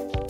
Oh,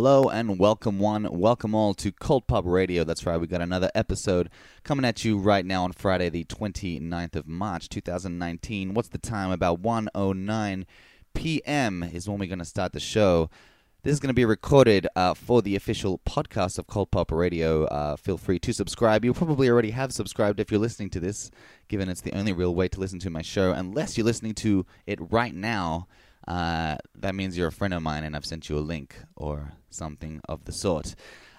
Hello and welcome one, welcome all to Cold Pop Radio. That's right, we got another episode coming at you right now on Friday, the 29th of March, 2019. What's the time? About 1:09 p.m. is when we're going to start the show. This is going to be recorded uh, for the official podcast of Cold Pop Radio. Uh, feel free to subscribe. You probably already have subscribed if you're listening to this, given it's the only real way to listen to my show. Unless you're listening to it right now, uh, that means you're a friend of mine and I've sent you a link or something of the sort.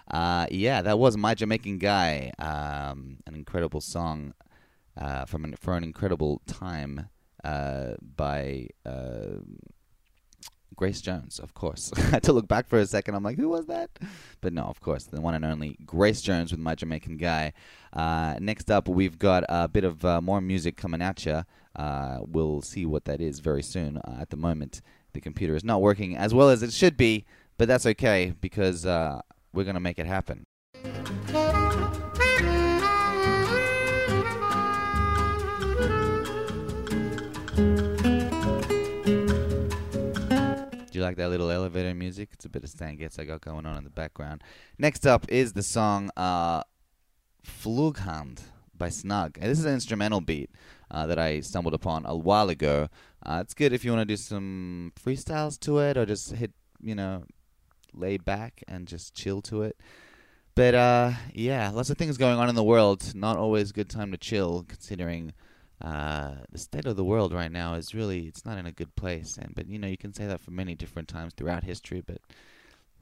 Uh, yeah, that was My Jamaican Guy, um, an incredible song uh, from an, for an incredible time uh, by uh, Grace Jones, of course. I had to look back for a second. I'm like, who was that? But no, of course, the one and only Grace Jones with My Jamaican Guy. Uh, next up, we've got a bit of uh, more music coming at you. We'll see what that is very soon. At the moment, the computer is not working as well as it should be, but that's okay because uh, we're going to make it happen. Do you like that little elevator music? It's a bit of Stan Getz I got going on in the background. Next up is the song uh, Flughand by Snug. And this is an instrumental beat uh, that I stumbled upon a while ago. Uh, it's good if you want to do some freestyles to it or just hit, you know, lay back and just chill to it. But uh, yeah, lots of things going on in the world. Not always a good time to chill, considering uh, the state of the world right now is really it's not in a good place. And but you know you can say that for many different times throughout history. But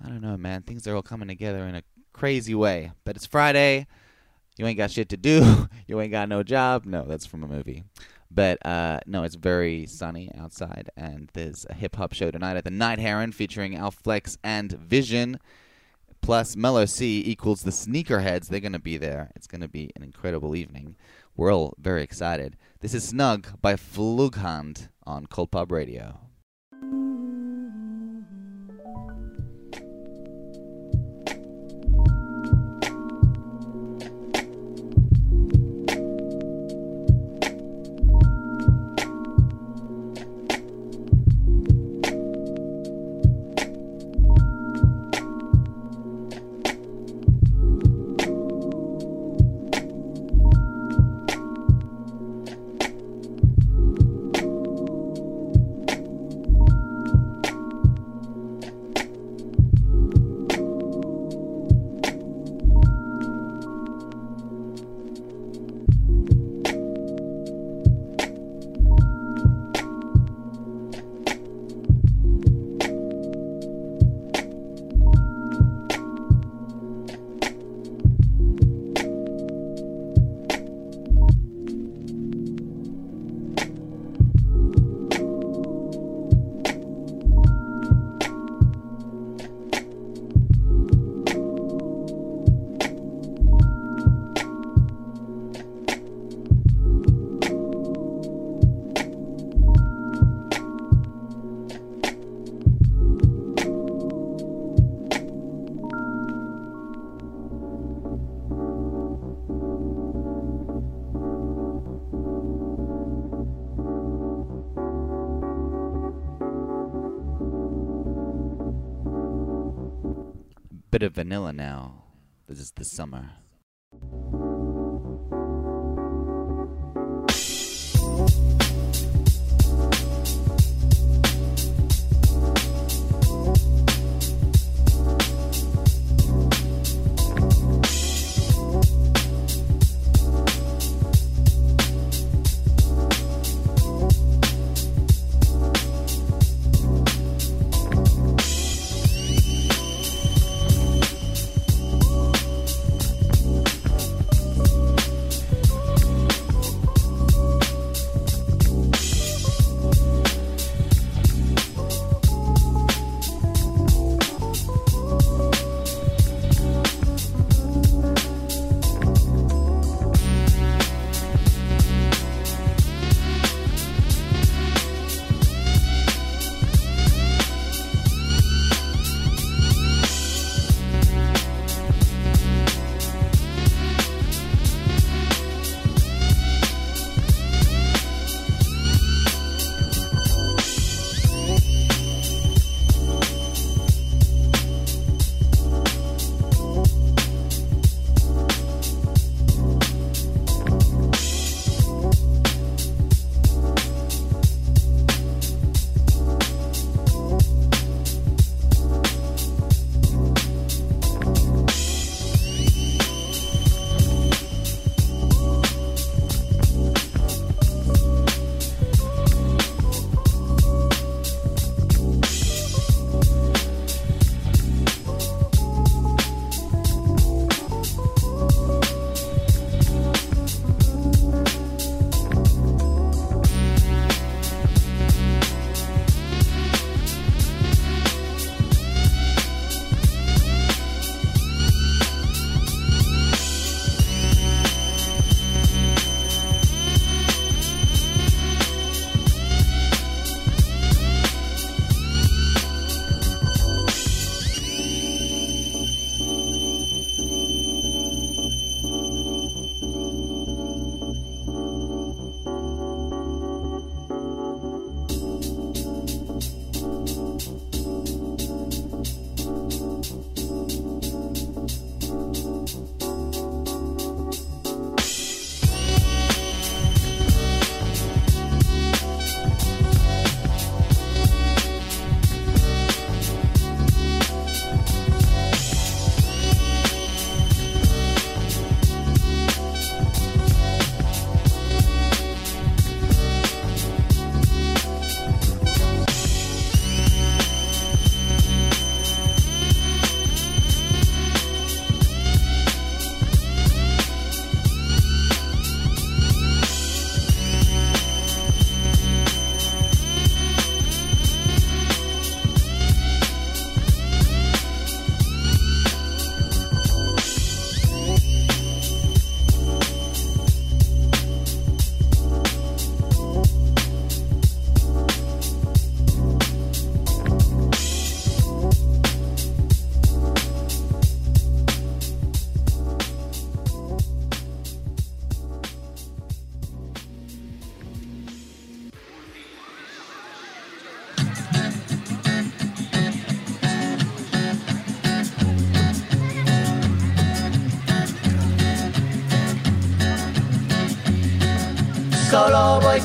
I don't know, man. Things are all coming together in a crazy way. But it's Friday. You ain't got shit to do. you ain't got no job. No, that's from a movie. But uh, no, it's very sunny outside, and there's a hip hop show tonight at the Night Heron featuring Al Flex and Vision. Plus, Mellow C equals the Sneakerheads. They're going to be there. It's going to be an incredible evening. We're all very excited. This is Snug by Flughand on Cold Pop Radio. Now. This is the summer.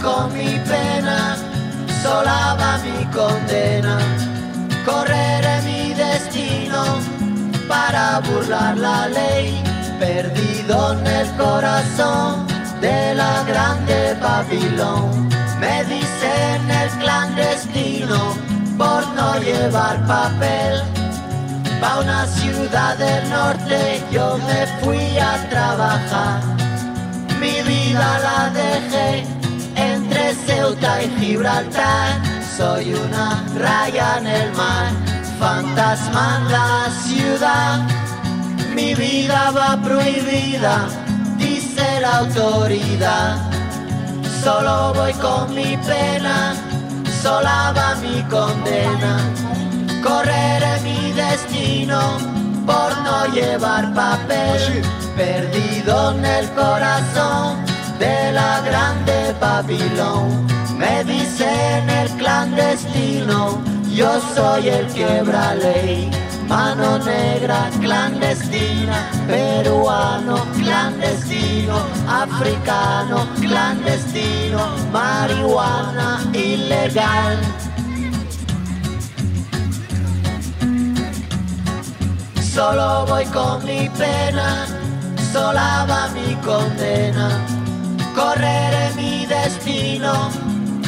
Con mi pena, sola va mi condena. Correré mi destino para burlar la ley, perdido en el corazón de la grande Babilón. Me dicen el clandestino por no llevar papel. Pa' una ciudad del norte yo me fui a trabajar. Mi vida la dejé Ceuta y Gibraltar. Soy una raya en el mar, fantasma en la ciudad. Mi vida va prohibida, dice la autoridad. Solo voy con mi pena, sola va mi condena. Correré mi destino por no llevar papel, perdido en el corazón de la grande Babilón. Me dicen el clandestino, yo soy el quebra ley. Mano negra clandestina, peruano clandestino, africano clandestino, marihuana ilegal. Solo voy con mi pena, sola va mi condena. Correré mi destino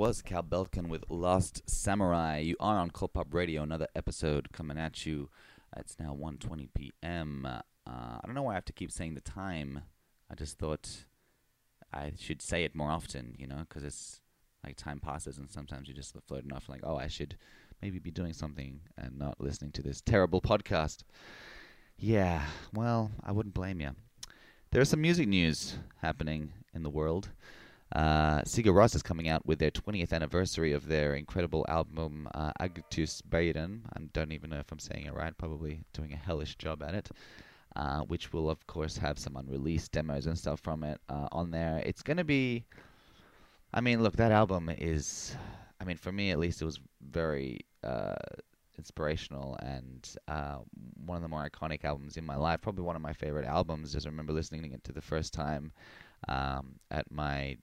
was Cal Belkin with Lost Samurai. You are on Cold Pop Radio, another episode coming at you. It's now 1.20 p.m. Uh, I don't know why I have to keep saying the time. I just thought I should say it more often, you know, because it's like time passes and sometimes you just float off like, oh, I should maybe be doing something and not listening to this terrible podcast. Yeah, well, I wouldn't blame you. There's some music news happening in the world. Uh, Sigur Rós is coming out with their 20th anniversary of their incredible album uh, Ágætis byrjun. I don't even know if I'm saying it right, probably doing a hellish job at it. Uh, which will, of course, have some unreleased demos and stuff from it uh, on there. It's going to be I mean, look, that album is, I mean, for me at least, it was very uh, inspirational and uh, one of the more iconic albums in my life. Probably one of my favorite albums. Just remember listening to it the first time um, at my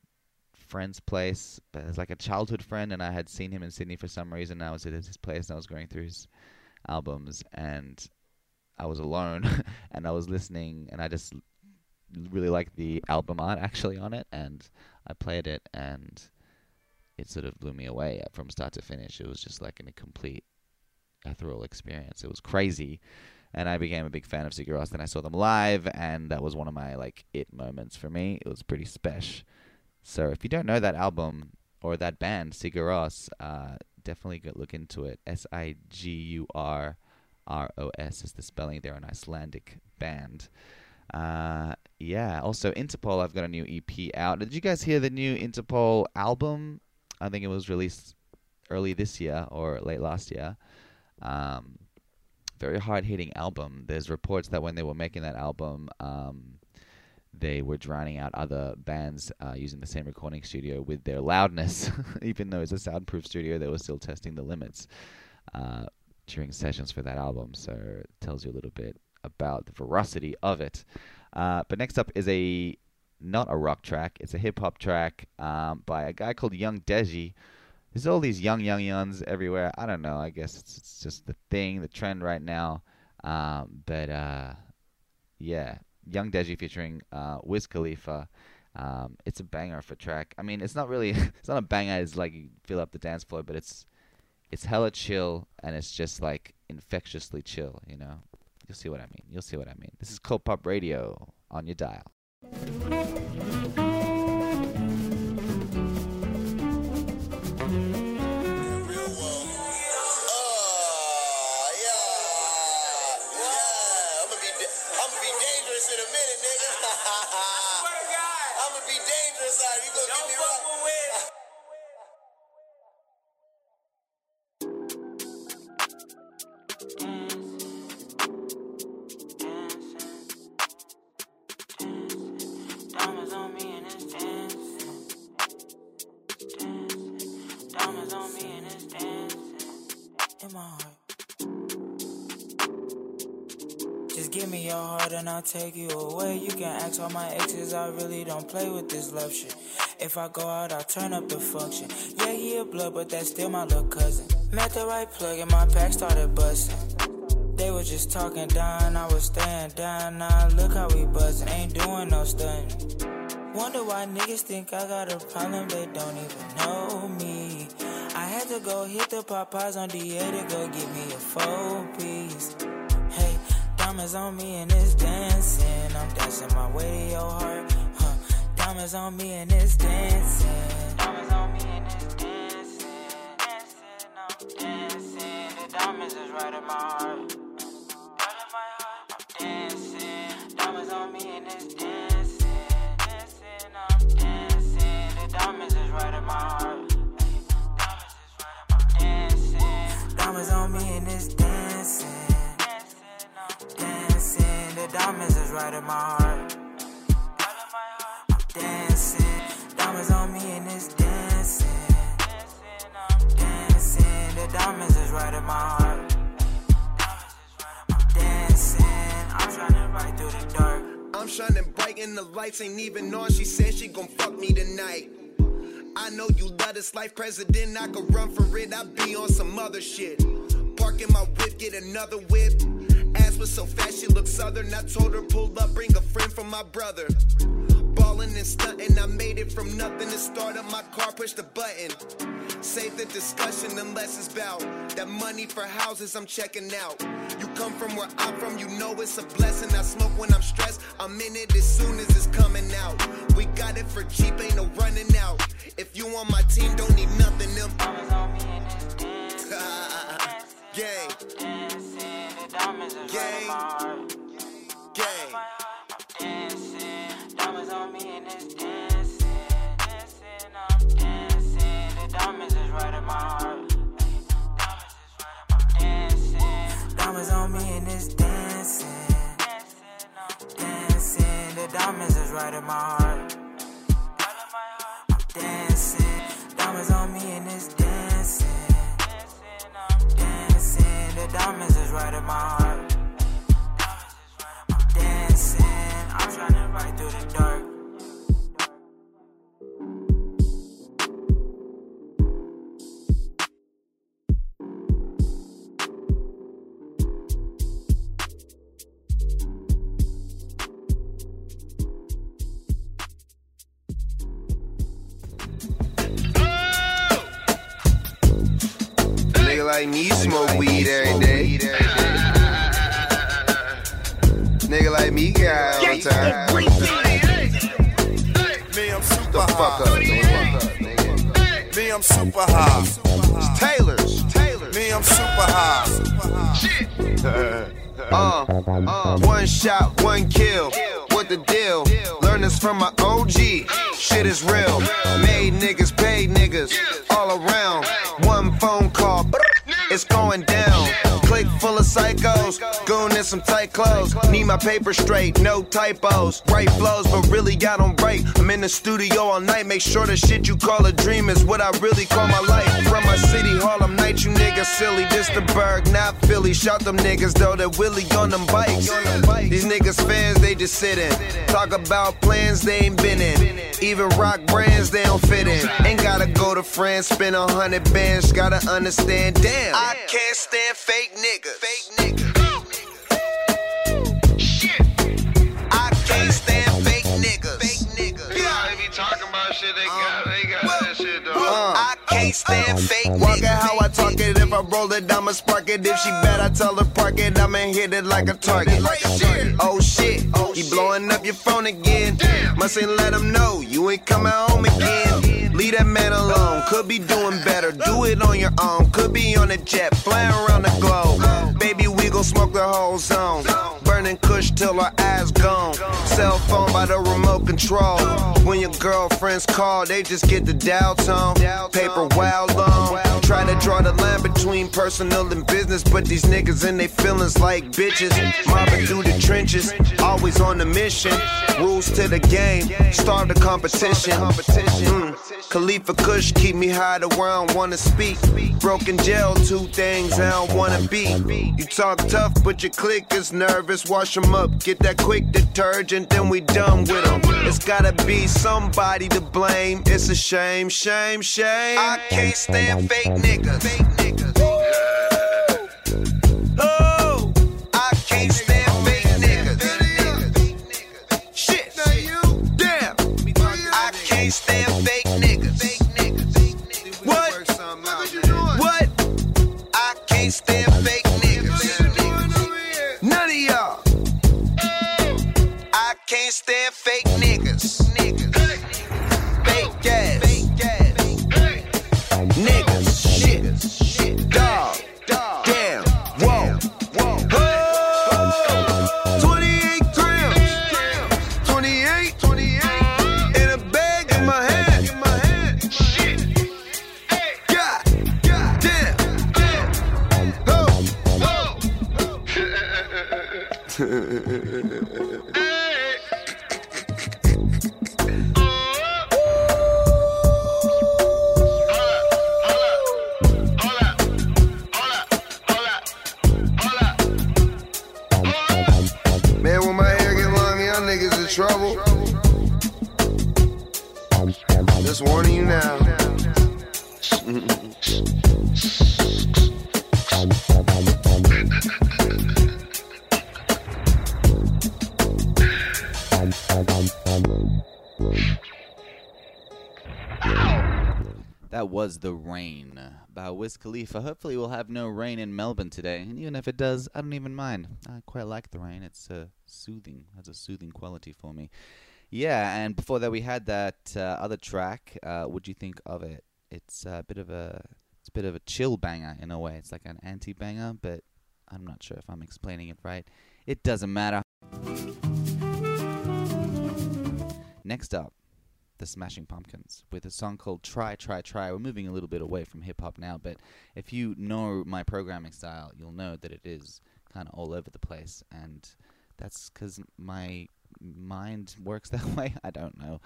friend's place. But as like a childhood friend, and I had seen him in Sydney for some reason. I was at his place and I was going through his albums, and I was alone, and I was listening, and I just really liked the album art actually on it, and I played it, and it sort of blew me away from start to finish. It was just like in a complete ethereal experience. It was crazy, and I became a big fan of Sigur Rós. Then I saw them live, and that was one of my like it moments for me. It was pretty special. So if you don't know that album or that band, Sigur Rós, uh, definitely go look into it. S I G U R R O S is the spelling. They're an Icelandic band. Uh, yeah. Also, Interpol. I've got a new EP out. Did you guys hear the new Interpol album? I think it was released early this year or late last year. Um, very hard hitting album. There's reports that when they were making that album, um, they were drowning out other bands uh, using the same recording studio with their loudness. Even though it's a soundproof studio, they were still testing the limits uh, during sessions for that album. So it tells you a little bit about the veracity of it. Uh, but next up is a not a rock track; it's a hip hop track um, by a guy called Young Deji. There's all these young young youngs everywhere. I don't know. I guess it's, it's just the thing, the trend right now. Um, but uh, yeah, Young Deji featuring uh, Wiz Khalifa. Um, it's a banger for track. I mean, it's not really, it's not a banger. It's like you fill up the dance floor, but it's, it's hella chill and it's just like infectiously chill. You know, you'll see what I mean. You'll see what I mean. This is Cold Pop Radio on your dial. Just give me your heart and I'll take you away. You can ask all my exes, I really don't play with this love shit. If I go out, I'll turn up the function. Yeah, he a blood, but that's still my little cousin. Met the right plug and my pack started busting. They was just talking down, I was staying down. Now look how we buzzing, ain't doing no stunting. Wonder why niggas think I got a problem, they don't even know me. I had to go hit the Popeyes on DA to go get me a four piece. Diamonds on me and it's dancing. I'm dancing my way to your heart. Huh. Diamonds on me and it's dancing. Diamonds on me and it's dancing. Dancing, I'm dancing. The diamonds is right in my heart. Right in my heart. I'm dancing. Diamonds on me and it's dancing. Dancing, I'm dancing. The diamonds is right in my heart. Diamonds on me and it's dancing. The diamonds is right in my heart. I'm dancing. Diamonds on me and it's dancing. Dancing, the diamonds is right in my heart. I'm dancing. I'm to ride through the dark. I'm shining bright and the lights ain't even on. She said she gon' fuck me tonight. I know you love this life, president. I could run for it. I be on some other shit. Parking my whip, get another whip. Was so fast, she looked southern. I told her pull up, bring a friend from my brother. Ballin' and stuntin', I made it from nothing to start up my car, push the button. Save the discussion unless it's about that money for houses I'm checking out. You come from where I'm from, you know it's a blessing. I smoke when I'm stressed, I'm in it as soon as it's coming out. We got it for cheap, ain't no running out. If you on my team, don't need nothing, them. Gang, Dancing, the diamonds is right in my heart. gang. Dancing. Diamonds on me and it's dancing. Dancing, I'm dancing. The diamonds is right in my heart. Diamonds on me and it's dancing. Dancing, the diamonds is right in my heart. I'm dancing. diamonds on me and it's dancing. The diamonds is right in my heart. I'm dancing, I'm trying to ride through the dark. Like me smoke weed every day. Nigga like me got all the time. Me, I'm super The fuck up, nigga. Me, I'm super high. Taylor's. Taylor. Me, I'm super high. Uh, uh, one shot, one kill. What the deal? Learn this from my OG. Shit is real. Made niggas, paid niggas. All around. One phone call. It's going down. Click full of psychos. Goon in some tight clothes. Need my paper straight, no typos. Right flows, but really got on right. I'm in the studio all night. Make sure the shit you call a dream is what I really call my life. From my city, Harlem night, you niggas silly. This the Burgh, not Philly. Shout them niggas though, that Willie on them bikes. These niggas fans, they just sit in. Talk about plans they ain't been in. Even rock brands they don't fit in. Ain't gotta go to France, spend a hundred bands. Gotta understand, damn. I can't stand fake niggas. Fake niggas. Shit. I can't stand fake niggas. Fake niggas. They be talking about shit they they got stand fake Walk it how I talk it. If I roll it, I'ma spark it. If she bad, I tell her park it. I'ma hit it like a target. Oh shit, he blowing up your phone again. Must ain't let him know you ain't coming home again. Leave that man alone. Could be doing better. Do it on your own. Could be on a jet, flying around the globe. Baby, we gon' smoke the whole zone. Burning kush till our eyes gone. Cell phone by the remote control. When your girlfriends call, they just get the dial tone. Paper wild long. Try to draw the line between personal and business, but these niggas and they feelings like bitches. Mobbing through the trenches, always on the mission. Rules to the game, start the competition. Mm. Khalifa Kush keep me high to where I don't wanna speak. Broken jail, two things I don't wanna be. You talk tough, but your clique is nervous. Wash them up, get that quick detergent, then we done with them. It's gotta be somebody to blame. It's a shame, shame, shame. I can't stand fake niggas. Fake niggas. Oh, I can't stand fake niggas. Shit. Damn. I can't stand Can't stand fake niggas. Niggas. Fake ass. Niggas. Shit. Dog. Dog. Damn. Whoa. Oh, 28 grams. 28. 28. In a bag in my hand. Shit. God. Damn. Man, The Rain by Wiz Khalifa. Hopefully, we'll have no rain in Melbourne today. And even if it does, I don't even mind. I quite like the rain. It's uh, soothing, has a soothing quality for me. Yeah, and before that, we had that uh, other track. Uh, what do you think of it? It's a bit of a it's a bit of a chill banger in a way. It's like an anti banger, but I'm not sure if I'm explaining it right. It doesn't matter. Next up, the Smashing Pumpkins with a song called Try, Try, Try. We're moving a little bit away from hip hop now, but if you know my programming style, you'll know that it is kind of all over the place, and that's because my mind works that way. I don't know.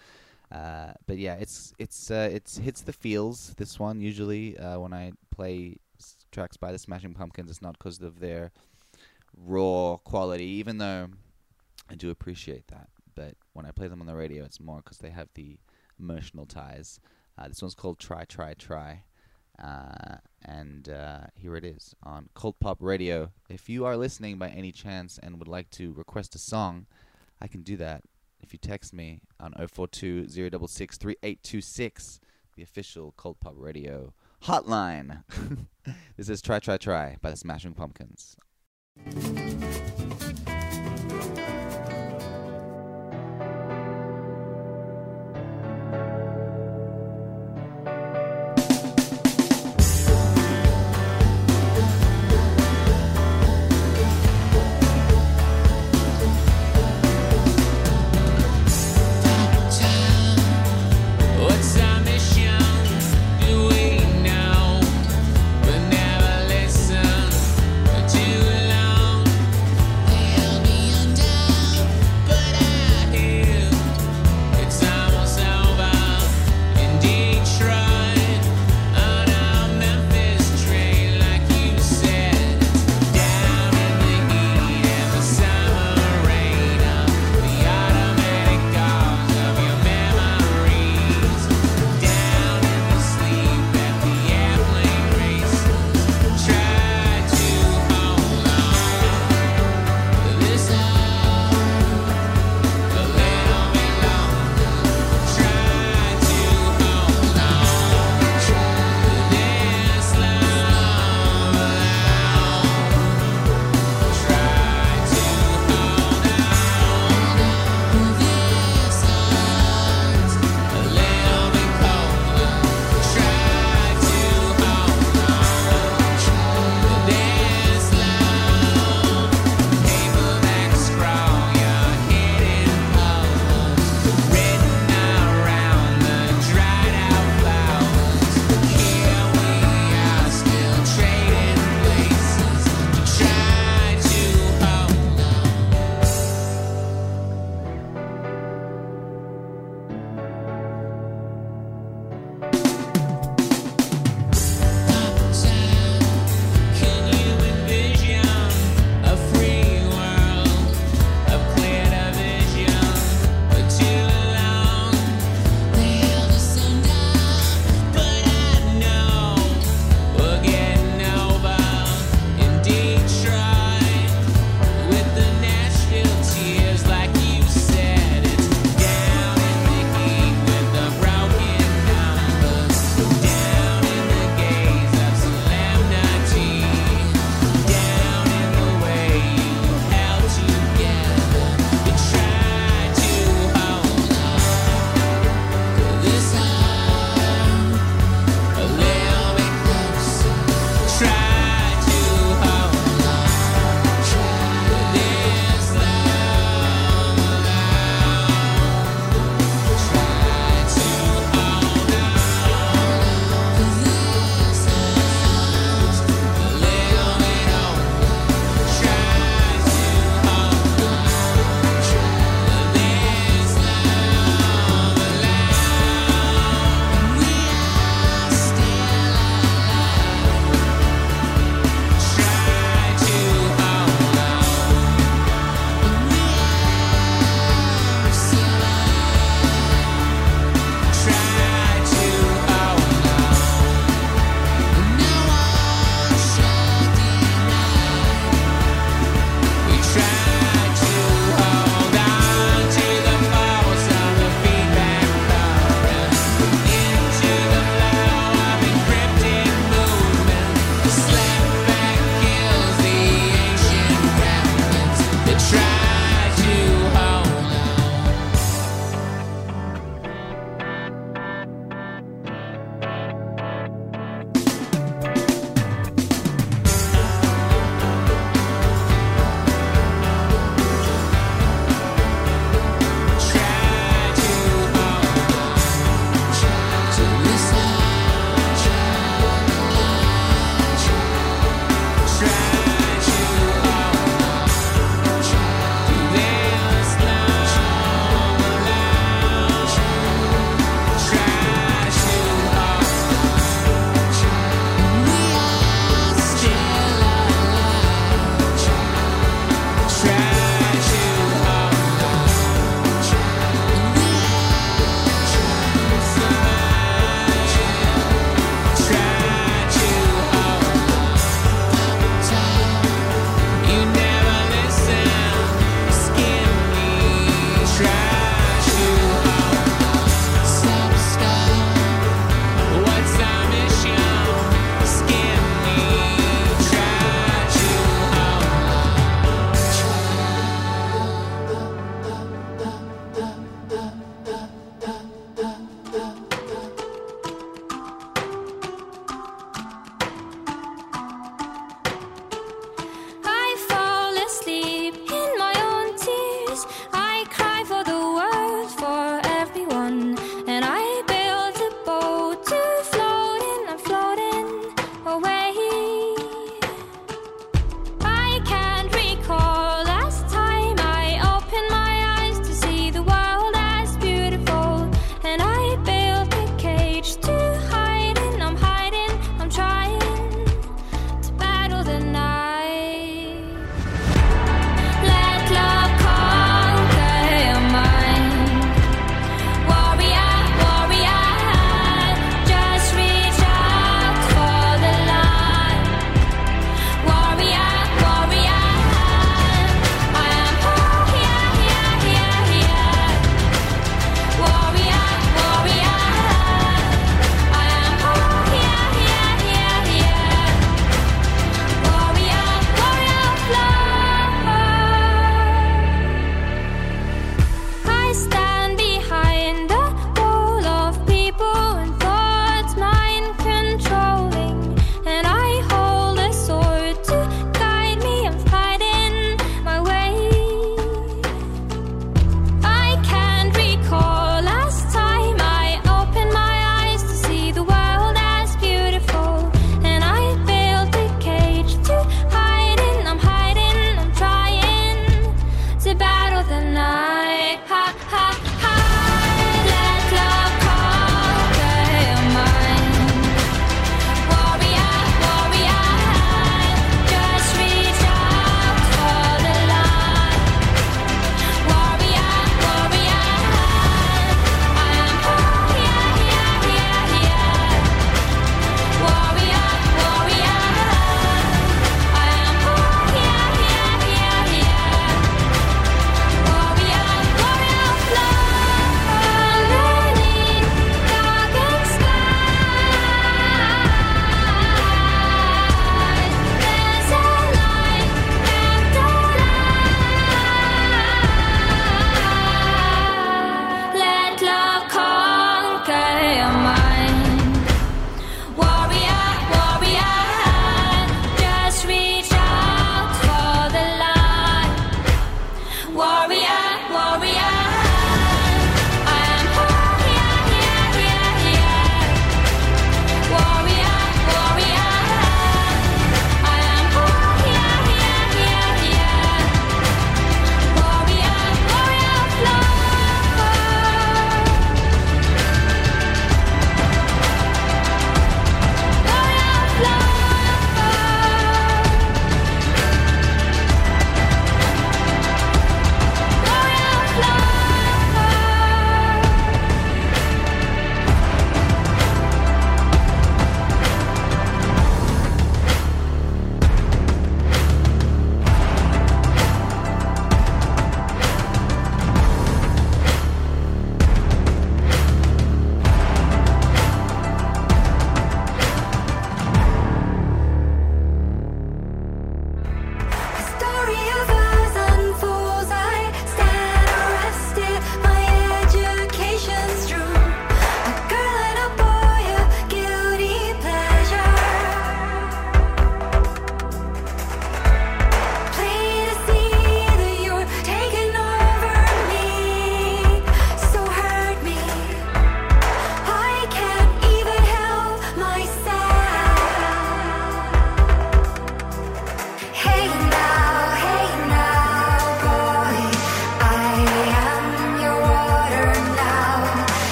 Uh, but yeah, it's it's uh, it's hits the feels. This one usually uh, when I play s- tracks by the Smashing Pumpkins, it's not because of their raw quality, even though I do appreciate that. But when I play them on the radio, it's more because they have the emotional ties. Uh, this one's called Try Try Try. Uh, and uh, here it is on Cold Pop Radio. If you are listening by any chance and would like to request a song, I can do that if you text me on 042 066 3826, the official Cold Pop Radio hotline. this is Try Try Try by the Smashing Pumpkins.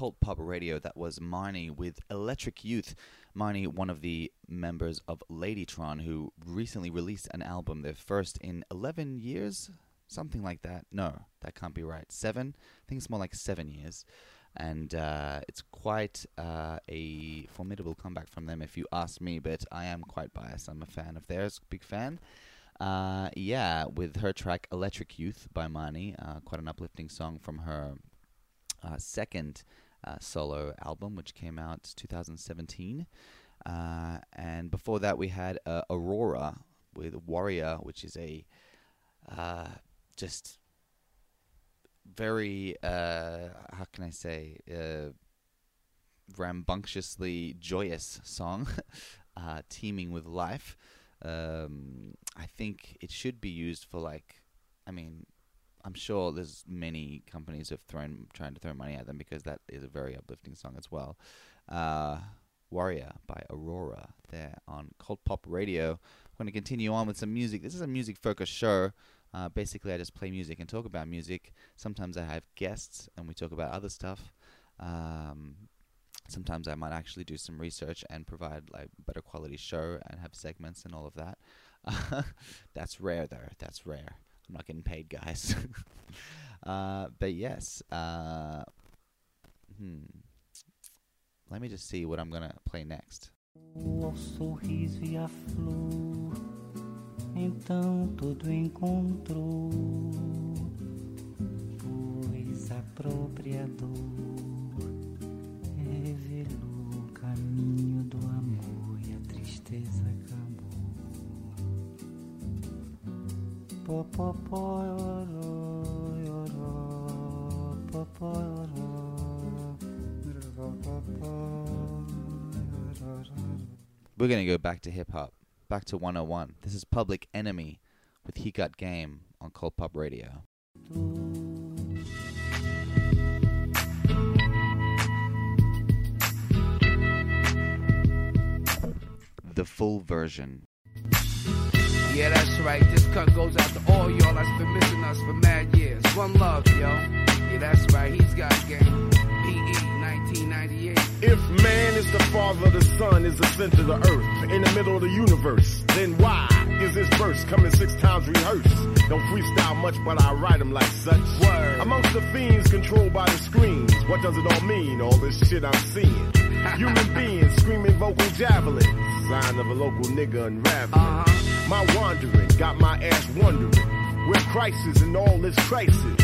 Cold Pop Radio. That was Marnie with Electric Youth. Marnie, one of the members of Ladytron, who recently released an album, their first in 11 years, something like that. No, that can't be right. Seven? I think it's more like seven years. And uh, it's quite uh, a formidable comeback from them, if you ask me, but I am quite biased. I'm a fan of theirs, big fan. Uh, yeah, with her track Electric Youth by Marnie, uh, quite an uplifting song from her uh, second uh, solo album, which came out 2017. Uh, and before that, we had uh, Aurora with Warrior, which is a uh, just very, uh, how can I say, uh, rambunctiously joyous song, teeming with life. Um, I think it should be used for like, I mean, I'm sure there's many companies have thrown trying to throw money at them because that is a very uplifting song as well. Uh, Warrior by Aurora there on Cold Pop Radio. I'm going to continue on with some music. This is a music focused show. Uh, basically, I just play music and talk about music. Sometimes I have guests and we talk about other stuff. Um, sometimes I might actually do some research and provide like better quality show and have segments and all of that. That's rare though. That's rare. I'm not getting paid, guys. uh, but yes. Uh, hmm. Let me just see what I'm gonna play next. ao sorriso e a flor, então todo encontrou, pois a própria dor revelou o caminho do amor e a tristeza We're gonna go back to hip hop, back to 101. This is Public Enemy with He Got Game on Cold Pop Radio. The full version. Yeah, that's right. This cut goes out to all y'all that's been missing us for mad years. One love, yo. Yeah, that's right. He's got game. PE 1998. If man is the father, the sun is the center of the earth, in the middle of the universe, then why is this verse coming six times rehearsed? Don't freestyle much, but I write them like such. Word. Amongst the fiends controlled by the screens, what does it all mean? All this shit I'm seeing. Human beings screaming vocal javelin, sign of a local nigga unraveling. Uh-huh. My wandering got my ass wondering where crisis and all this crisis.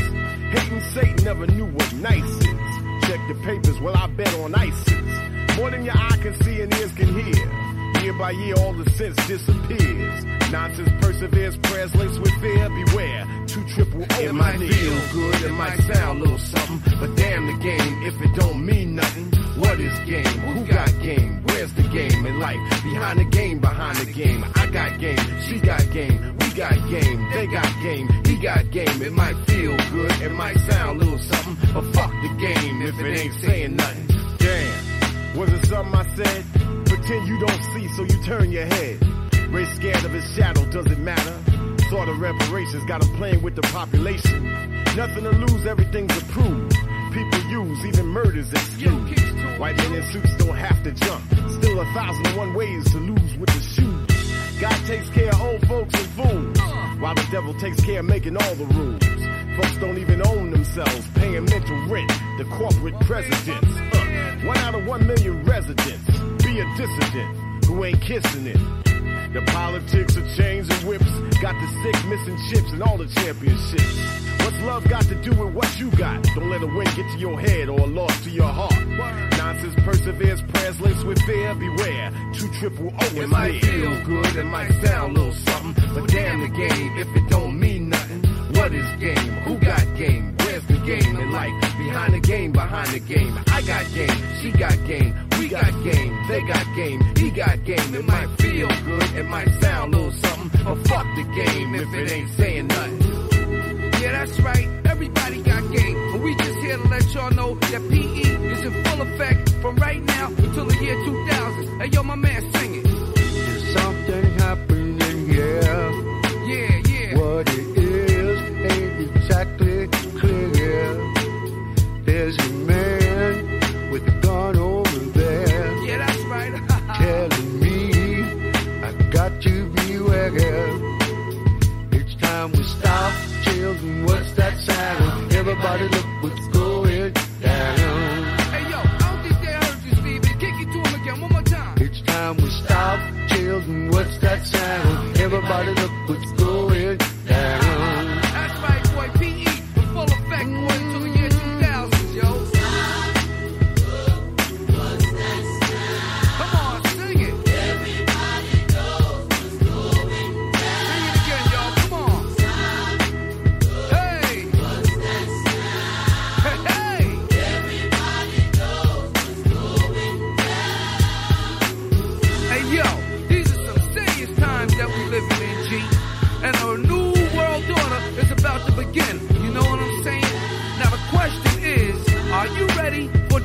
Hating Satan never knew what nice is. Check the papers, well I bet on ISIS. More than your eye can see and ears can hear. Year by year, all the sense disappears. Nonsense perseveres, prayers laced with fear. Beware, two triple O It might feel good, it might sound a little something, but damn the game if it don't mean nothing. What is game? Who got game? Where's the game in life? Behind the game, behind the game. I got game, she got game, we got game, they got game, he got game. It might feel good, it might sound a little something, but fuck the game if it ain't saying nothing. Damn, was it something I said? Pretend you don't see, so you turn your head. Race scared of his shadow, does it matter? Sort of reparations, got him playing with the population. Nothing to lose, everything's approved. People use even murders excuse. White men in suits don't have to jump. Still a thousand and one ways to lose with the shoes. God takes care of old folks and fools, while the devil takes care of making all the rules. Folks don't even own themselves, paying mental rent to corporate presidents. Uh, one out of one million residents. Be a dissident who ain't kissing it. The politics of chains and whips got the sick missing chips and all the championships. What's love got to do with what you got? Don't let a win get to your head or a loss to your heart. Nonsense perseveres, prayers laced with fear. Beware, two triple O It is might near. feel good, it might sound a little something, but damn the game if it don't mean nothing. What is game? Who got game? Where's the game in life? Behind the game, behind the game. I got game, she got game, we got game, they got game, he got game. It might feel good, it might sound a little something, but fuck the game if it ain't saying nothing. Yeah, that's right. Everybody got game. But we just here to let y'all know that PE is in full effect from right now until the year 2000. Hey, yo, my man, sing it. Something happening here. Yeah, yeah. What it There's a man with a gun over there. Yeah, that's right. telling me I got to beware. It's time we stop, children. What's that sound? Everybody, look what's going down. Hey yo, I don't think they heard you, Stevie. Kick it to him again one more time. It's time we stop, children. What's that sound? Everybody, look.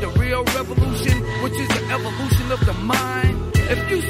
the real revolution, which is the evolution of the mind. If you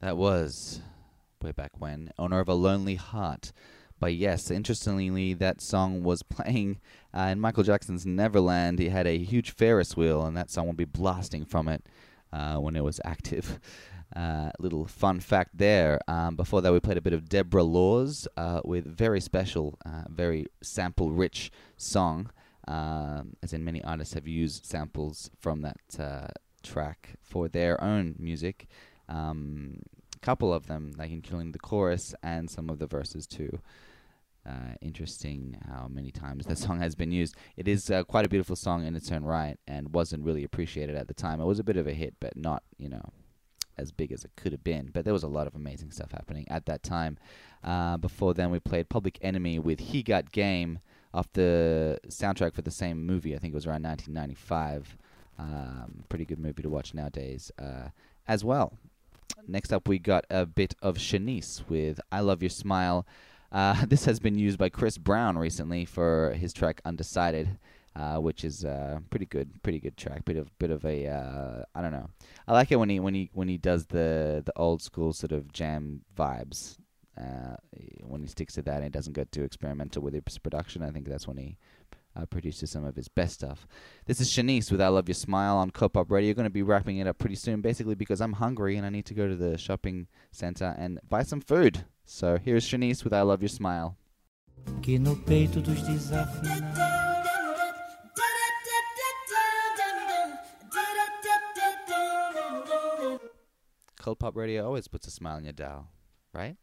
That was way back when Owner of a Lonely Heart But Yes. Interestingly, that song was playing uh, in Michael Jackson's Neverland. He had a huge Ferris wheel, and that song would be blasting from it uh, when it was active. Uh, little fun fact there. Um, before that, we played a bit of Deborah Laws uh, with very special, uh, very sample rich song. Um, as in, many artists have used samples from that uh, track for their own music. Um, couple of them, like including the chorus and some of the verses too. Uh, interesting how many times that song has been used. It is uh, quite a beautiful song in its own right, and wasn't really appreciated at the time. It was a bit of a hit, but not you know as big as it could have been. But there was a lot of amazing stuff happening at that time. Uh, before then, we played Public Enemy with "He Got Game" off the soundtrack for the same movie. I think it was around 1995. Um, pretty good movie to watch nowadays uh, as well. Next up, we got a bit of Shanice with "I Love Your Smile." Uh, this has been used by Chris Brown recently for his track "Undecided," uh, which is uh, pretty good, pretty good track. Bit of bit of a uh, I don't know. I like it when he when he when he does the the old school sort of jam vibes. Uh, when he sticks to that and he doesn't get too experimental with his production, I think that's when he uh, produces some of his best stuff. This is Shanice with I Love Your Smile on Cold Pop Radio. You're going to be wrapping it up pretty soon, basically because I'm hungry and I need to go to the shopping center and buy some food. So here's Shanice with I Love Your Smile. Que no peito dos desafinados. Cold Pop Radio always puts a smile on your dial, right?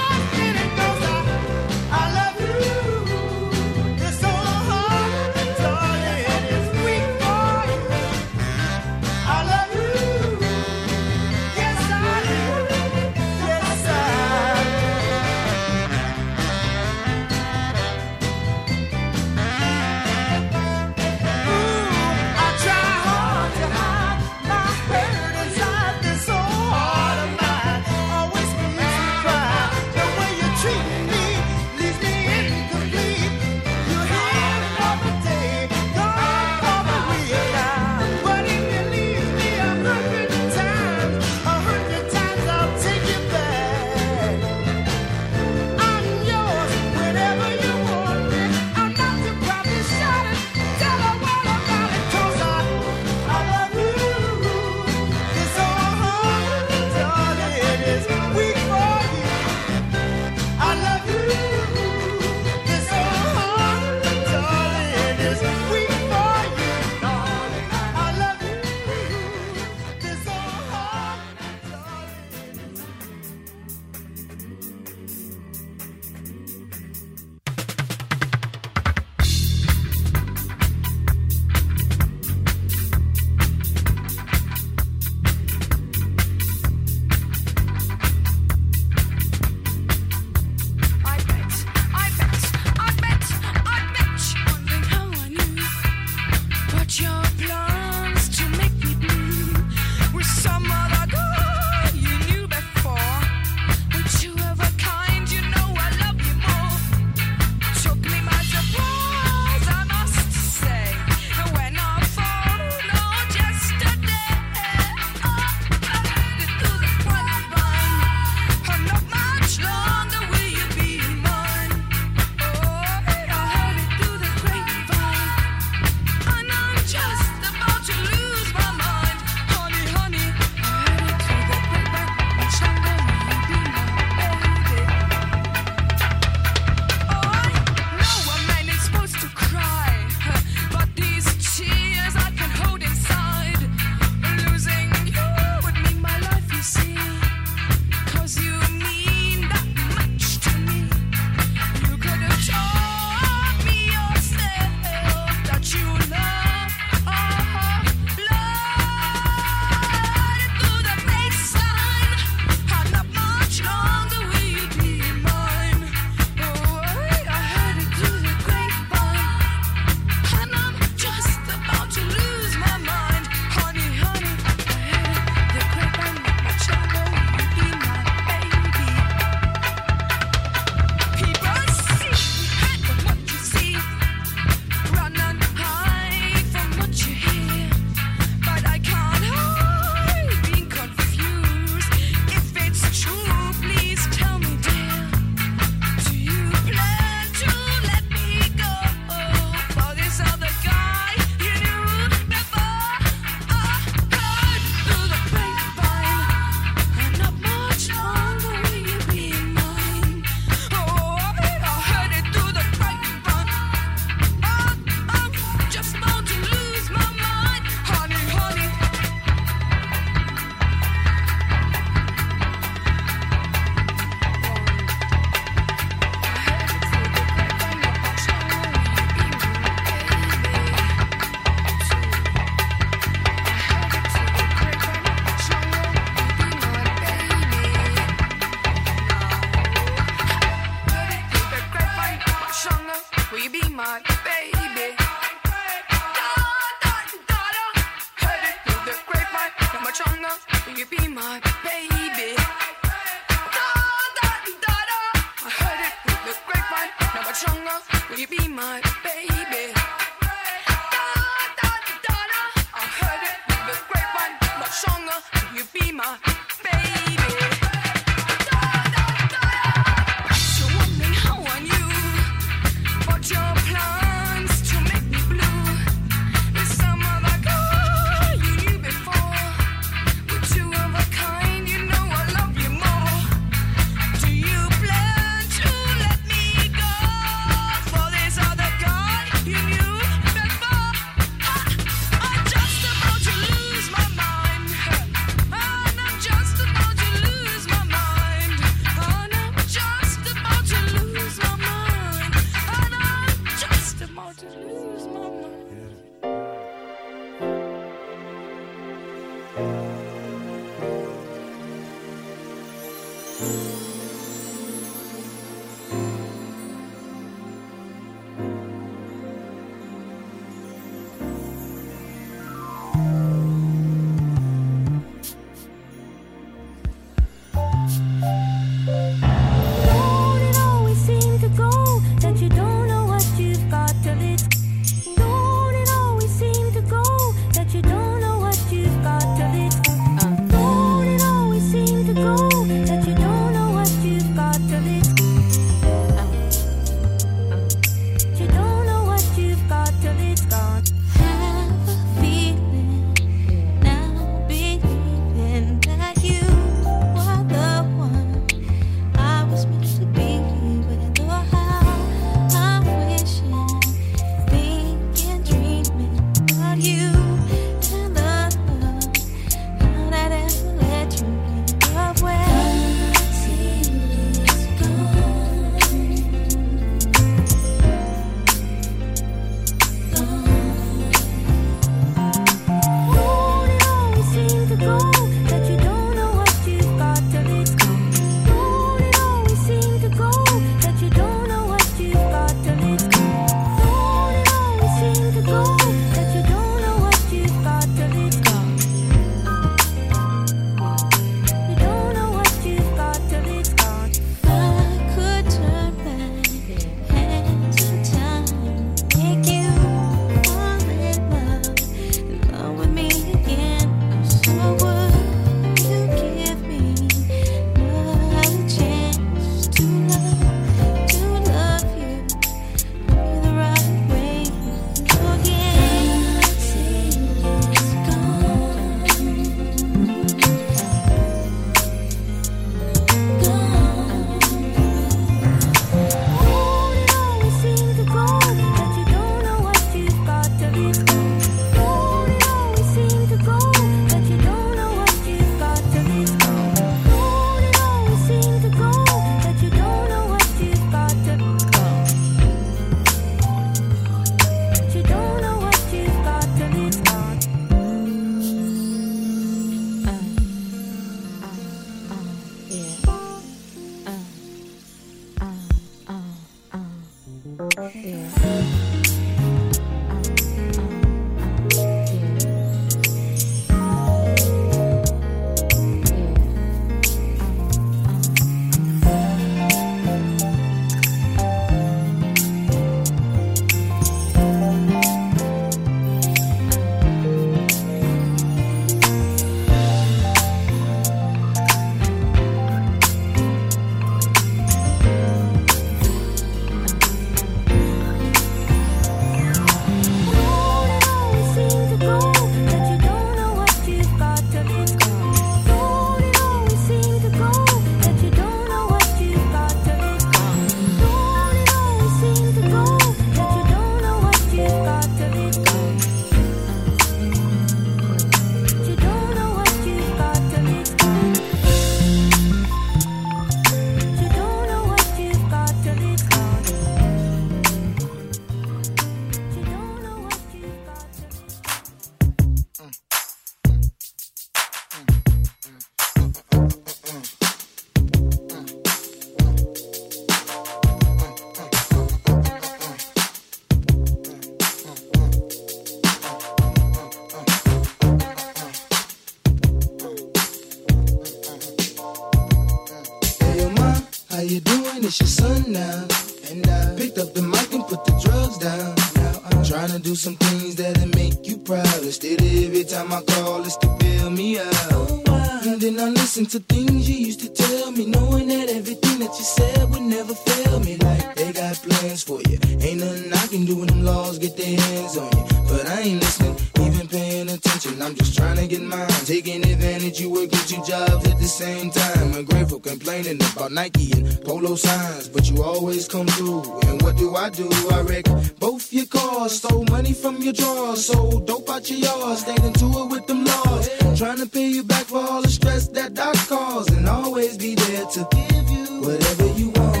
now. And I picked up the mic and put the drugs down. Now I'm trying to do some things that'll make you proud. Instead, every time I call, it's to bail me out. And then I listen to things you used to tell me, knowing that everything that you said would never fail me. Like they got plans for you. Ain't nothing I can do when them laws get their hands on you. But I ain't listening, even paying attention. I'm just trying to get mine. Taking advantage, you work, get your job same time. Ungrateful, complaining about Nike and polo signs. But you always come through. And what do I do? I wreck both your cars. Stole money from your drawers. Sold dope out your yard. Stayed into it with them laws. Trying to pay you back for all the stress that I caused. And always be there to give you whatever you want.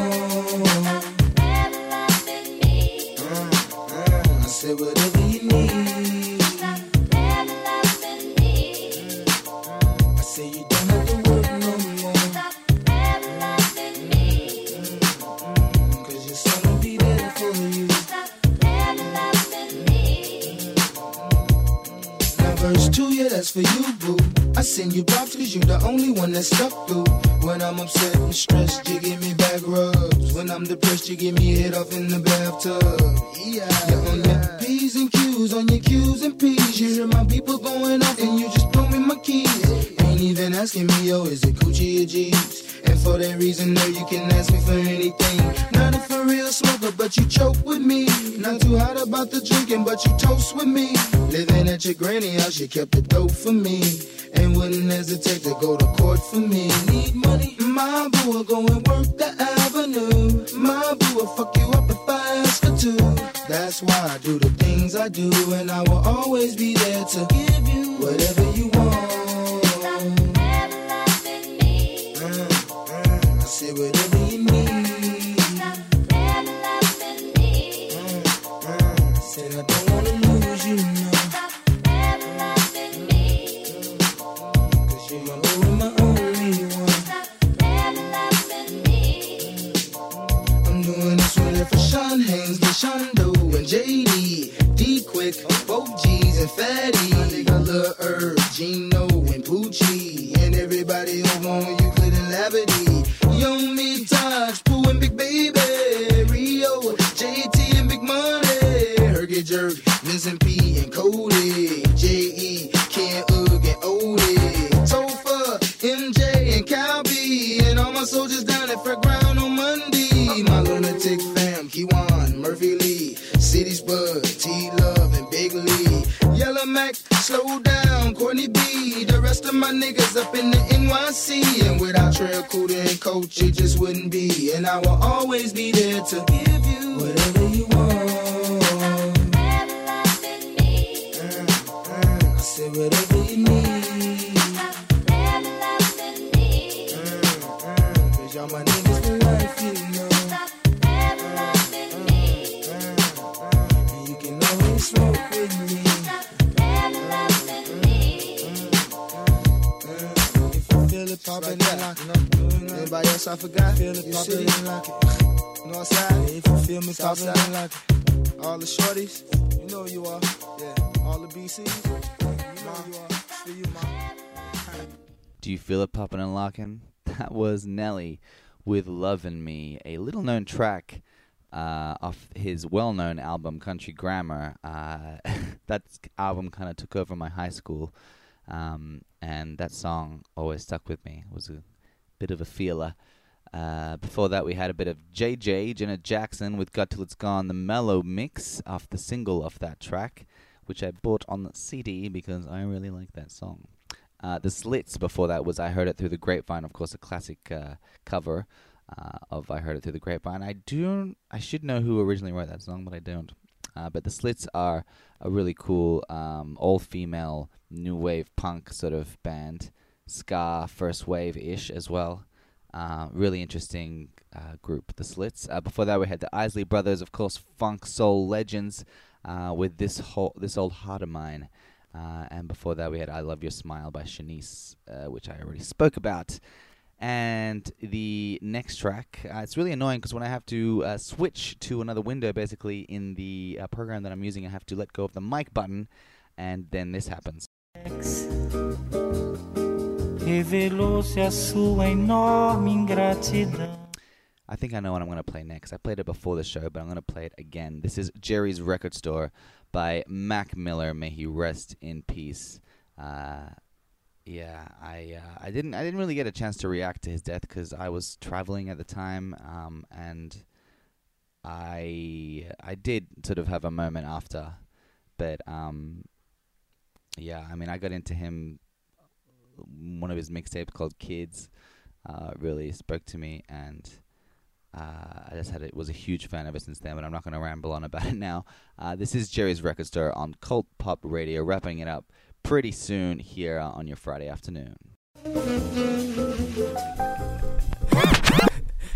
Uh, uh, I said whatever that's for you, boo. I send you props cause you the only one that stuck through. When I'm upset and stressed, you give me back rubs. When I'm depressed, you give me head off in the bathtub. Yeah, you're on your P's and Q's, on your Q's and P's. You hear my people going off and you just throw me my keys. Ain't even asking me, yo, is it Gucci or G's? And for that reason, no, you can ask me for anything. Not a for real smoker, but you choke with me. Not too hot about the drinking, but you toast with me. Living at your granny house, you kept the dope for me. And wouldn't hesitate to go to court for me. Need money? My boo will go and work the avenue. My boo will fuck you up if I ask her to. That's why I do the things I do, and I will always be there to give you whatever you want. Uh, I say whatever you need. Uh, uh, said I don't wanna lose you now. And JD, D Quick, both G's and Fatty. My nigga Herb, Gino, and Poochie, and everybody over on Euclid and Labadie. And Big Baby, Rio, JT and Big Money, Hergy Jerk, Vincent P and Cody, J.E., Ken Ugg and Odie, Topher, MJ and Cal B, and all my soldiers down at Fairground on Monday. My lunatic fam, Kyjuan, Murphy Lee, City Spud, T Love and Big Lee, Yellow Mac, slow down, Courtney B, rest of my niggas up in the NYC, and without Trail Cooter and Coach, it just wouldn't be, and I will always be there to give you whatever you want. Uh, uh, I said whatever you need. Uh, uh, Cause y'all my it. Anybody else I forgot? Feel it poppin' and lock it. Northside, if you feel me poppin' and lock it. All the shorties, you know you are. Yeah, all the BCs, you know you are. It's for you, mom. Do you feel it popping and locking? That was Nelly with Lovin' Me, a little known track uh, off his well known album Country Grammar. Uh, that album kind of took over my high school, um, and that song always stuck with me. It was a bit of a feeler. Uh, before that, we had a bit of JJ, Janet Jackson, with Got Till It's Gone, the mellow mix off the single of that track, which I bought on the CD because I really like that song. Uh, the Slits before that was I Heard It Through the Grapevine, of course, a classic uh, cover uh, of I Heard It Through the Grapevine. I do I should know who originally wrote that song, but I don't. Uh, but the Slits are a really cool um, all-female new wave punk sort of band, ska first wave ish as well. Uh, really interesting uh, group, the Slits. Uh, before that, we had the Isley Brothers, of course, funk soul legends, uh, with this whole this old heart of mine. Uh, and before that, we had "I Love Your Smile" by Shanice, uh, which I already spoke about. And the next track, it's really annoying because when I have to switch to another window, basically in the program that I'm using, I have to let go of the mic button, and then this happens. Revelou-se a sua enorme ingratidão. I think I know what I'm going to play next. I played it before the show, but I'm going to play it again. This is Jerry's Record Store by Mac Miller. May he rest in peace. Uh, yeah, I uh, I didn't I didn't really get a chance to react to his death because I was traveling at the time, um, and I I did sort of have a moment after, but um, yeah, I mean I got into him. One of his mixtapes called Kids uh, really spoke to me, and uh, I just had it was a huge fan ever since then. But I'm not going to ramble on about it now. Uh, this is Jerry's Record Store on Cold Pop Radio, wrapping it up pretty soon here on your Friday afternoon.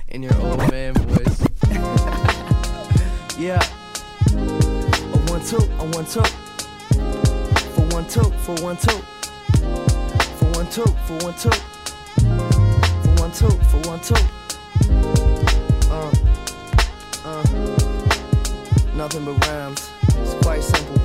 in your old man voice. yeah. A one two, a one two. For one two, for one two. One two, for one two. For one two, for one two. Uh, uh. Nothing but rhymes. It's quite simple.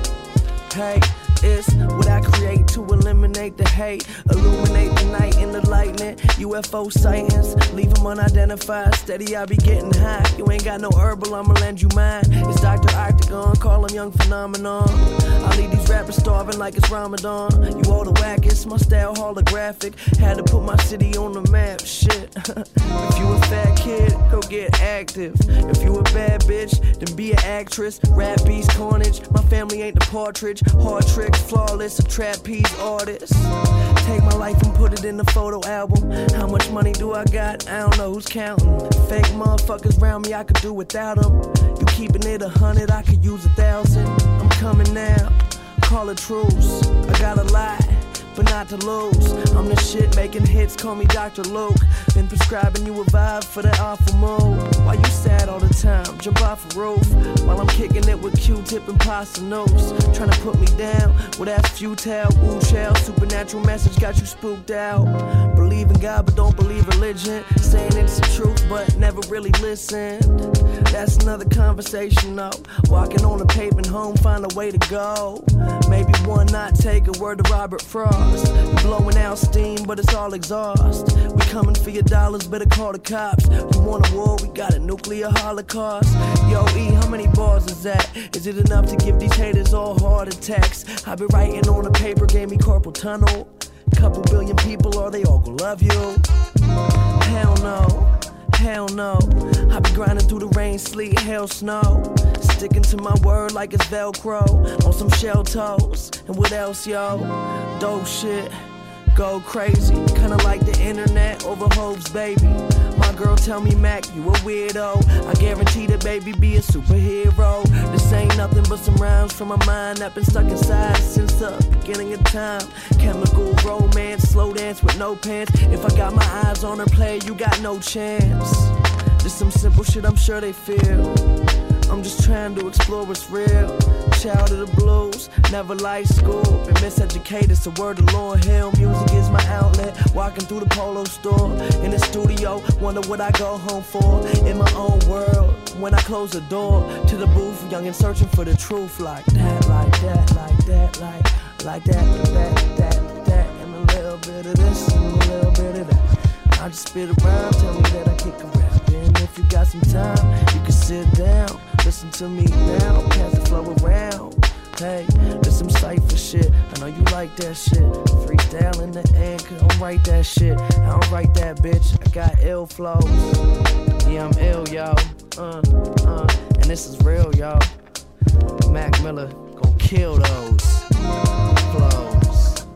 Hey. It's what I create to eliminate the hate, illuminate the night in the lightning. UFO sightings, leave them unidentified. Steady, I be getting high. You ain't got no herbal, I'ma lend you mine. It's Dr. Octagon, call him Young Phenomenon. I leave these rappers starving like it's Ramadan. You all the wackest, my style holographic. Had to put my city on the map, shit. if you a fat kid, go get active. If you a bad bitch, then be an actress. Rap beast carnage, my family ain't the partridge. Hard trick flawless, a trapeze artist. Take my life and put it in a photo album. How much money do I got? I don't know who's counting. Fake motherfuckers around me, I could do without them. You keeping it a hundred, I could use a thousand. I'm coming now, call it truce. I got a lie not to lose. I'm the shit making hits, call me Dr. Luke. Been prescribing you a vibe for that awful mood. Why you sad all the time? Jump off a roof while I'm kicking it with Q-tip and Posdnuos. Trying to put me down, well that futile. Ooh, child, supernatural message got you spooked out. Believe in God, but don't believe religion. Saying it's the truth, but never really listened. That's another conversation, though. Walking on the pavement home, find a way to go. Maybe one not take a word to Robert Frost. Blowing out steam, but it's all exhaust. We coming for your dollars, better call the cops. We want a war, we got a nuclear holocaust. Yo, E, how many bars is that? Is it enough to give these haters all heart attacks? I've been writing on a paper, gave me carpal tunnel. Couple billion people, are they all gonna love you? Hell no. Hell no. I be grinding through the rain, sleet, hail, snow. Sticking to my word like it's Velcro. On some shell toes. And what else, yo? Dope shit. Go crazy. Kinda like the internet over Hope's baby. Girl tell me, Mac, you a weirdo. I guarantee the baby be a superhero. This ain't nothing but some rhymes from my mind that been stuck inside since the beginning of time. Chemical romance, slow dance with no pants. If I got my eyes on her play, you got no chance. Just some simple shit I'm sure they feel. I'm just trying to explore what's real. Child of the blues, never liked school. Been miseducated, so word to Lauryn Hill. Music is my outlet. Walking through the polo store, in the studio, wonder what I go home for. In my own world, when I close the door to the booth, young and searching for the truth. Like that, like that, like that, like, like that, that, that, that, and a little bit of this and a little bit of that. I just spit around, tell me that I kick a rap. And if you got some time, you can sit down. Listen to me now, pass the flow around. Hey, there's some cipher shit. I know you like that shit. Freestyle in the end, cause I don't write that shit. I don't write that bitch. I got ill flows. Yeah, I'm ill, yo. Uh, uh, and this is real, yo. Mac Miller gon' kill those flows.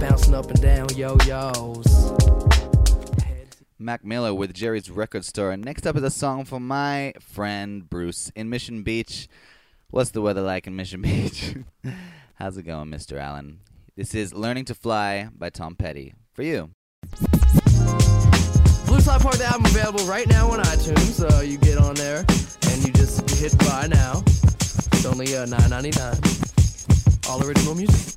Bouncing up and down yo-yos. Mac Miller with Jerry's Record Store. And next up is a song from my friend Bruce in Mission Beach. What's the weather like in Mission Beach? How's it going, Mr. Allen? This is Learning to Fly by Tom Petty. For you. Blue Slide of the album available right now on iTunes. So you get on there and you just hit buy now. It's only uh, $9.99. All original music.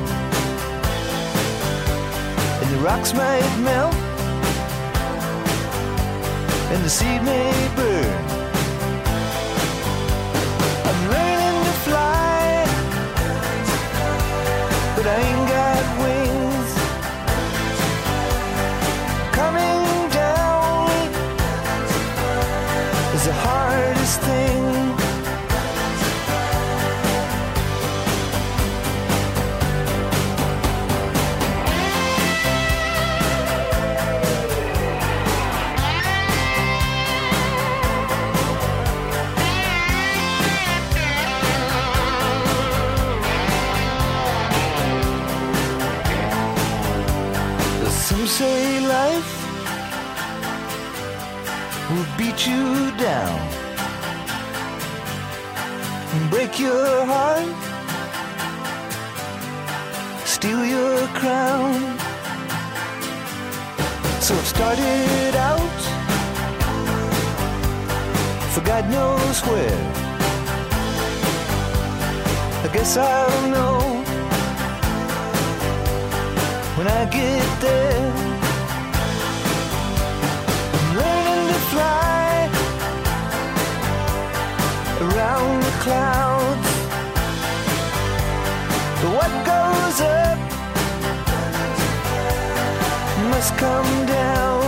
rocks might melt and the seed may burn. Your heart, steal your crown. So I've started out for God knows where. I guess I'll know when I get there. Around the clouds. What goes up must come down.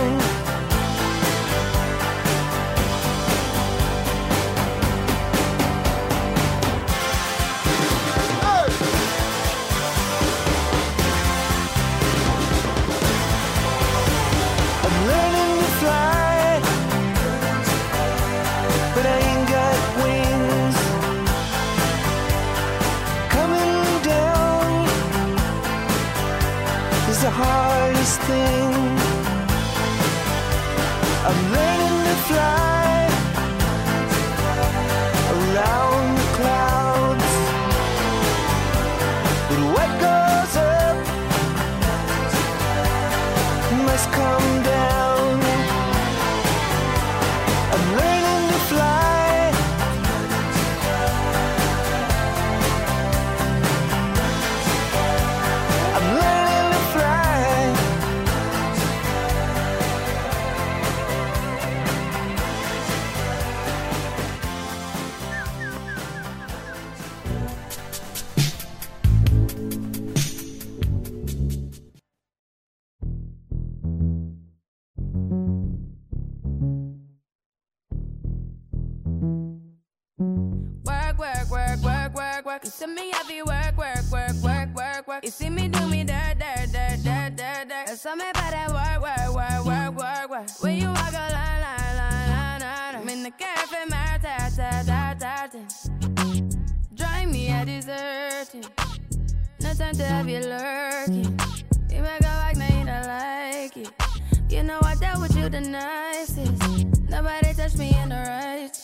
See me heavy work, work, work, work, work, work. You see me do me dirt, dirt, dirt, dirt, dirt, dirt. There's something about that work, work, work, work, work, work. When you walk a line, line, line, line, line. I'm in the cafe, my ta, ta, ta, ta, ta. Drive me a deserting. No time to have you lurking. You make a like, now you don't like it. You know I dealt with you the nicest. Nobody touched me in the righteous.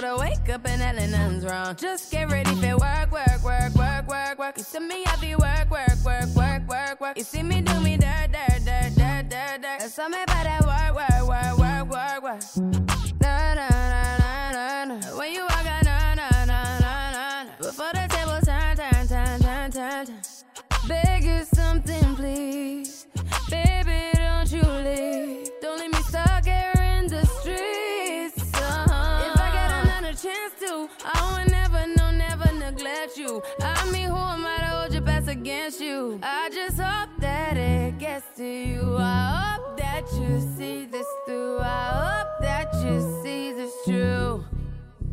But I wake up and hell nothing's wrong. Just get ready for work, work, work, work, work, work. You see me, I be work, work, work, work, work, work. You see me do me dirt, dirt, dirt, dirt, dirt, dirt. There's something about that work, work, work, work, work, work. Against you. I just hope that it gets to you. I hope that you see this through. I hope that you see this true.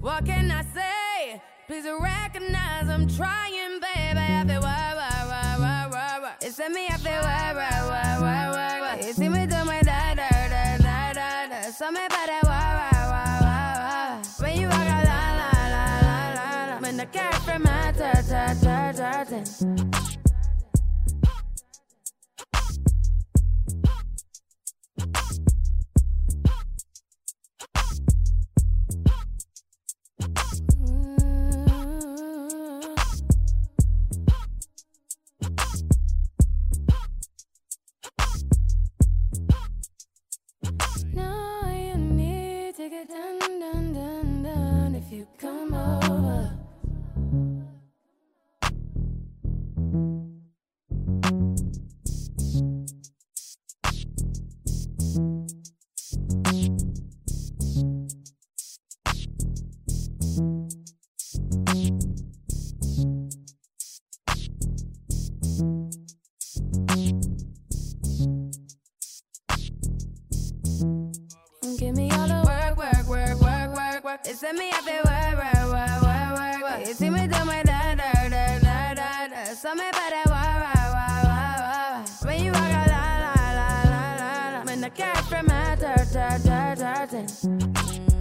What can I say? Please recognize I'm trying, baby. I feel why, why, why, why, why, why. It's me, I feel why, why, why, why, why, why. You see me do my da, da, da, da, da, da. So me by that why, why, why, why, why. When you walk out, la, la, la, la, la, la. When the cat from my ta, ta, ta, ta, ta. Done, done if you come over. Ta,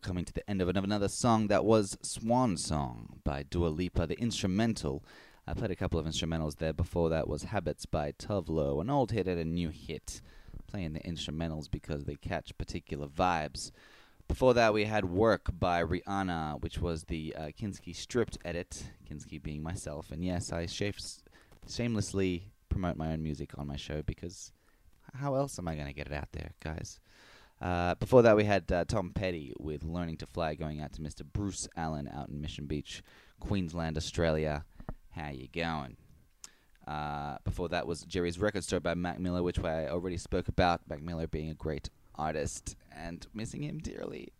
Coming to the end of another song that was Swan Song by Dua Lipa, the instrumental. I played a couple of instrumentals there. Before that was Habits by Tove Lo, an old hit and a new hit. Playing the instrumentals because they catch particular vibes. Before that, we had Work by Rihanna, which was the uh, Kinski stripped edit. Kinski being myself. And yes, I shamelessly promote my own music on my show because how else am I going to get it out there, guys? Uh, before that, we had uh, Tom Petty with Learning to Fly going out to Mr. Bruce Allen out in Mission Beach, Queensland, Australia. How you going? Uh, before that was Jerry's Record Store by Mac Miller, which I already spoke about. Mac Miller being a great artist and missing him dearly.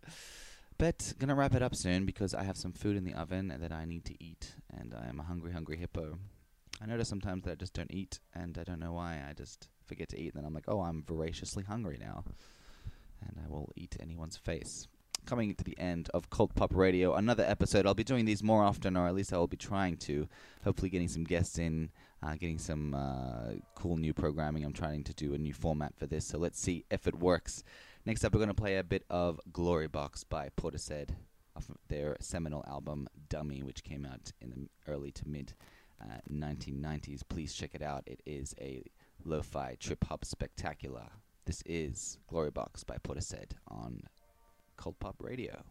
But gonna wrap it up soon because I have some food in the oven that I need to eat, and I am a hungry, hungry hippo. I notice sometimes that I just don't eat, and I don't know why. I just forget to eat, and then I'm like, oh, I'm voraciously hungry now, and I will eat anyone's face. Coming to the end of Cold Pop Radio, another episode. I'll be doing these more often, or at least I will be trying to. Hopefully, getting some guests in, uh, getting some uh, cool new programming. I'm trying to do a new format for this, so let's see if it works. Next up, we're going to play a bit of Glory Box by Portishead off of their seminal album Dummy, which came out in the early to mid uh, 1990s. Please check it out. It is a lo fi trip hop spectacular. This is Glory Box by Portishead on Cold Pop Radio.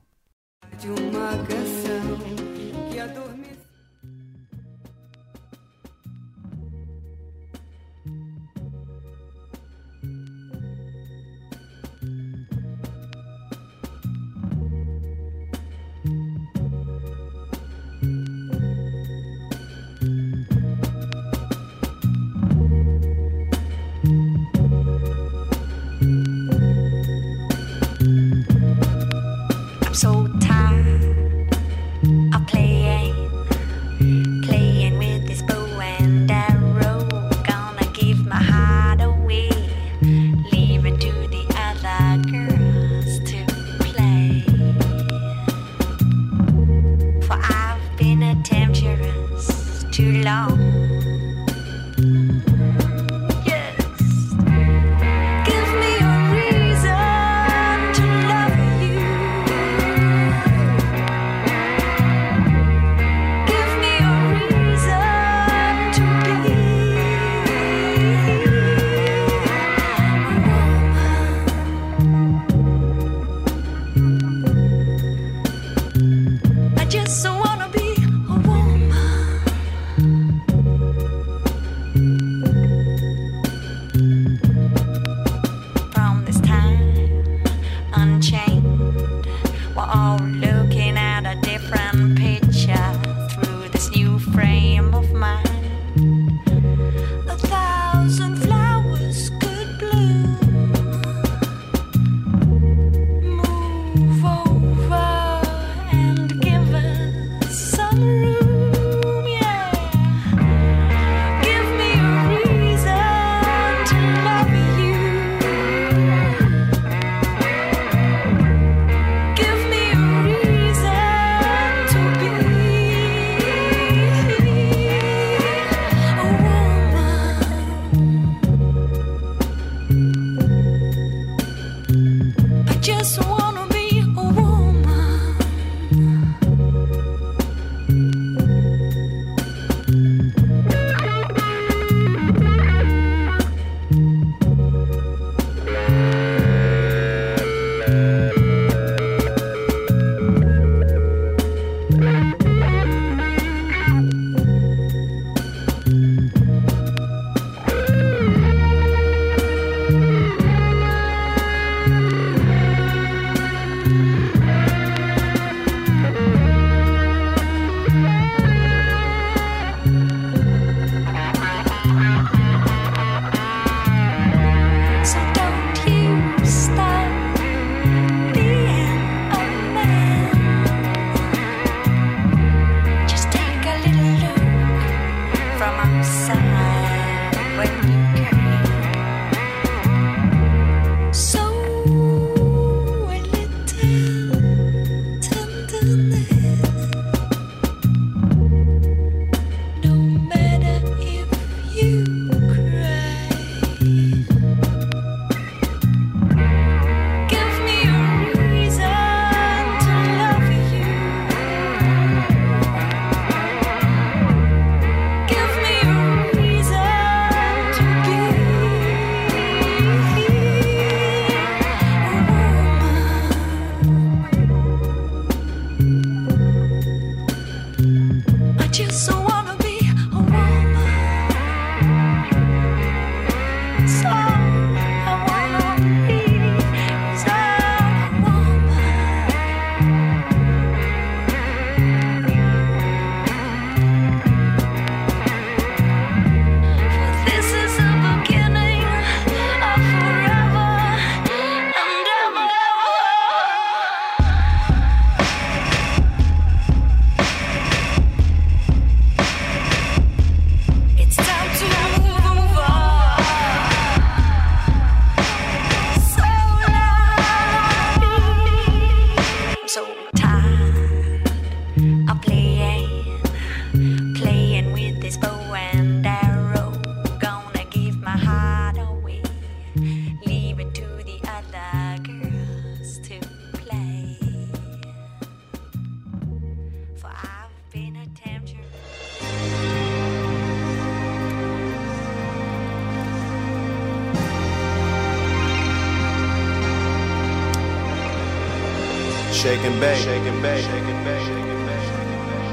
Shake and bake. Shake and bake. Shake and bake. Shake and bake.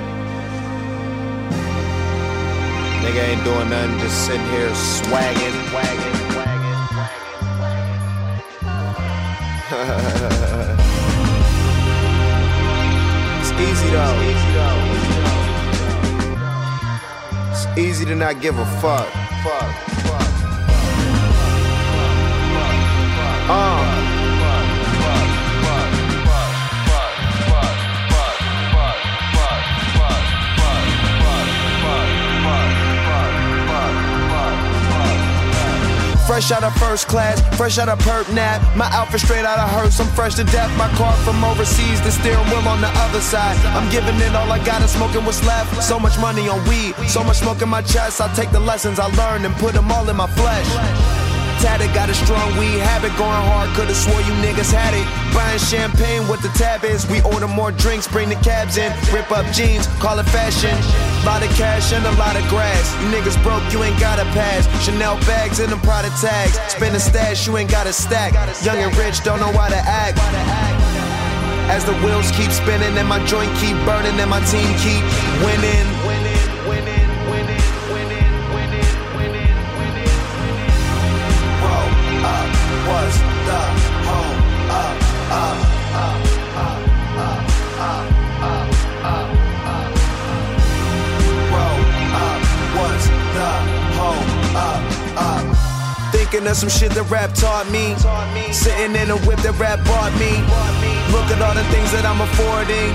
Nigga ain't doing nothing, just sitting here swagging, wagging, wagging, wagging. it's easy though. It's easy to not give a. Fuck. Fresh out of first class, fresh out of perp nap. My outfit straight out of hearse. I'm fresh to death. My car from overseas, the steering wheel on the other side. I'm giving it all I got and smoking what's left. So much money on weed, so much smoke in my chest. I take the lessons I learned and put them all in my flesh. Tatted, got a strong weed habit going hard. Could've swore you niggas had it. Buying champagne with the tab is. We order more drinks, bring the cabs in. Rip up jeans, call it fashion. Lot of cash and a lot of grass. You niggas broke, you ain't got a pass. Chanel bags and them Prada tags. Spend a stash, you ain't got a stack. Young and rich, don't know how to act. As the wheels keep spinning and my joint keep burning and my team keep winning. Was the home up, up. Thinking of some shit that rap taught me. Sitting in a whip that rap bought me. Look at all the things that I'm affording.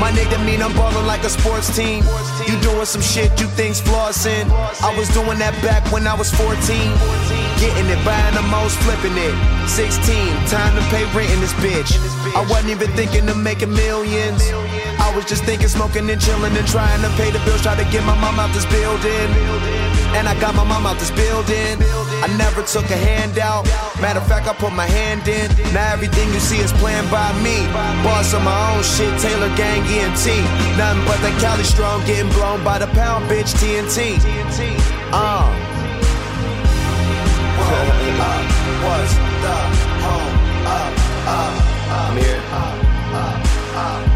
My nigga mean I'm ballin' like a sports team. You doing some shit you think's flossing. I was doing that back when I was 14. Getting it, buying the most, flipping it. 16, time to pay rent in this bitch. I wasn't even thinking of making millions. I was just thinking smoking and chilling and trying to pay the bills, try to get my mom out this building. And I got my mom out this building. I never took a handout. Matter of fact, I put my hand in. Now everything you see is planned by me. Boss of my own shit, Taylor Gang ENT. Nothing but that Cali strong getting blown by the pound, bitch TNT. Uh. What's the home I'm here.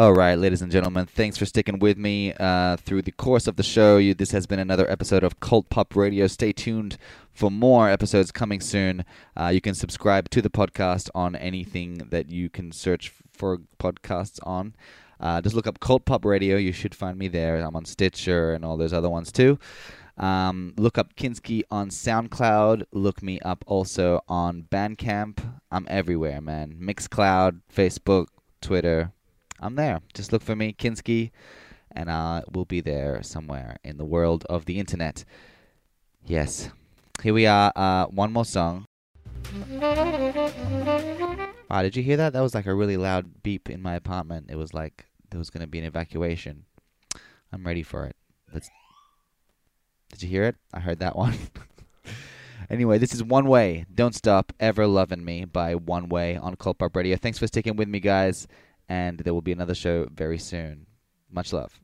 All right, ladies and gentlemen, thanks for sticking with me uh, through the course of the show. You, this has been another episode of Cold Pop Radio. Stay tuned for more episodes coming soon. Uh, you can subscribe to the podcast on anything that you can search for podcasts on. Uh, just look up Cold Pop Radio. You should find me there. I'm on Stitcher and all those other ones too. Um, look up Kinski on SoundCloud. Look me up also on Bandcamp. I'm everywhere, man. Mixcloud, Facebook, Twitter. I'm there. Just look for me, Kinski, and I will be there somewhere in the world of the internet. Yes. Here we are. Uh, one more song. Wow, did you hear that? That was like a really loud beep in my apartment. It was like there was going to be an evacuation. I'm ready for it. Let's. Did you hear it? I heard that one. anyway, this is One Way. Don't Stop Ever Loving Me by One Way on Cold Pop Radio. Thanks for sticking with me, guys. And there will be another show very soon. Much love.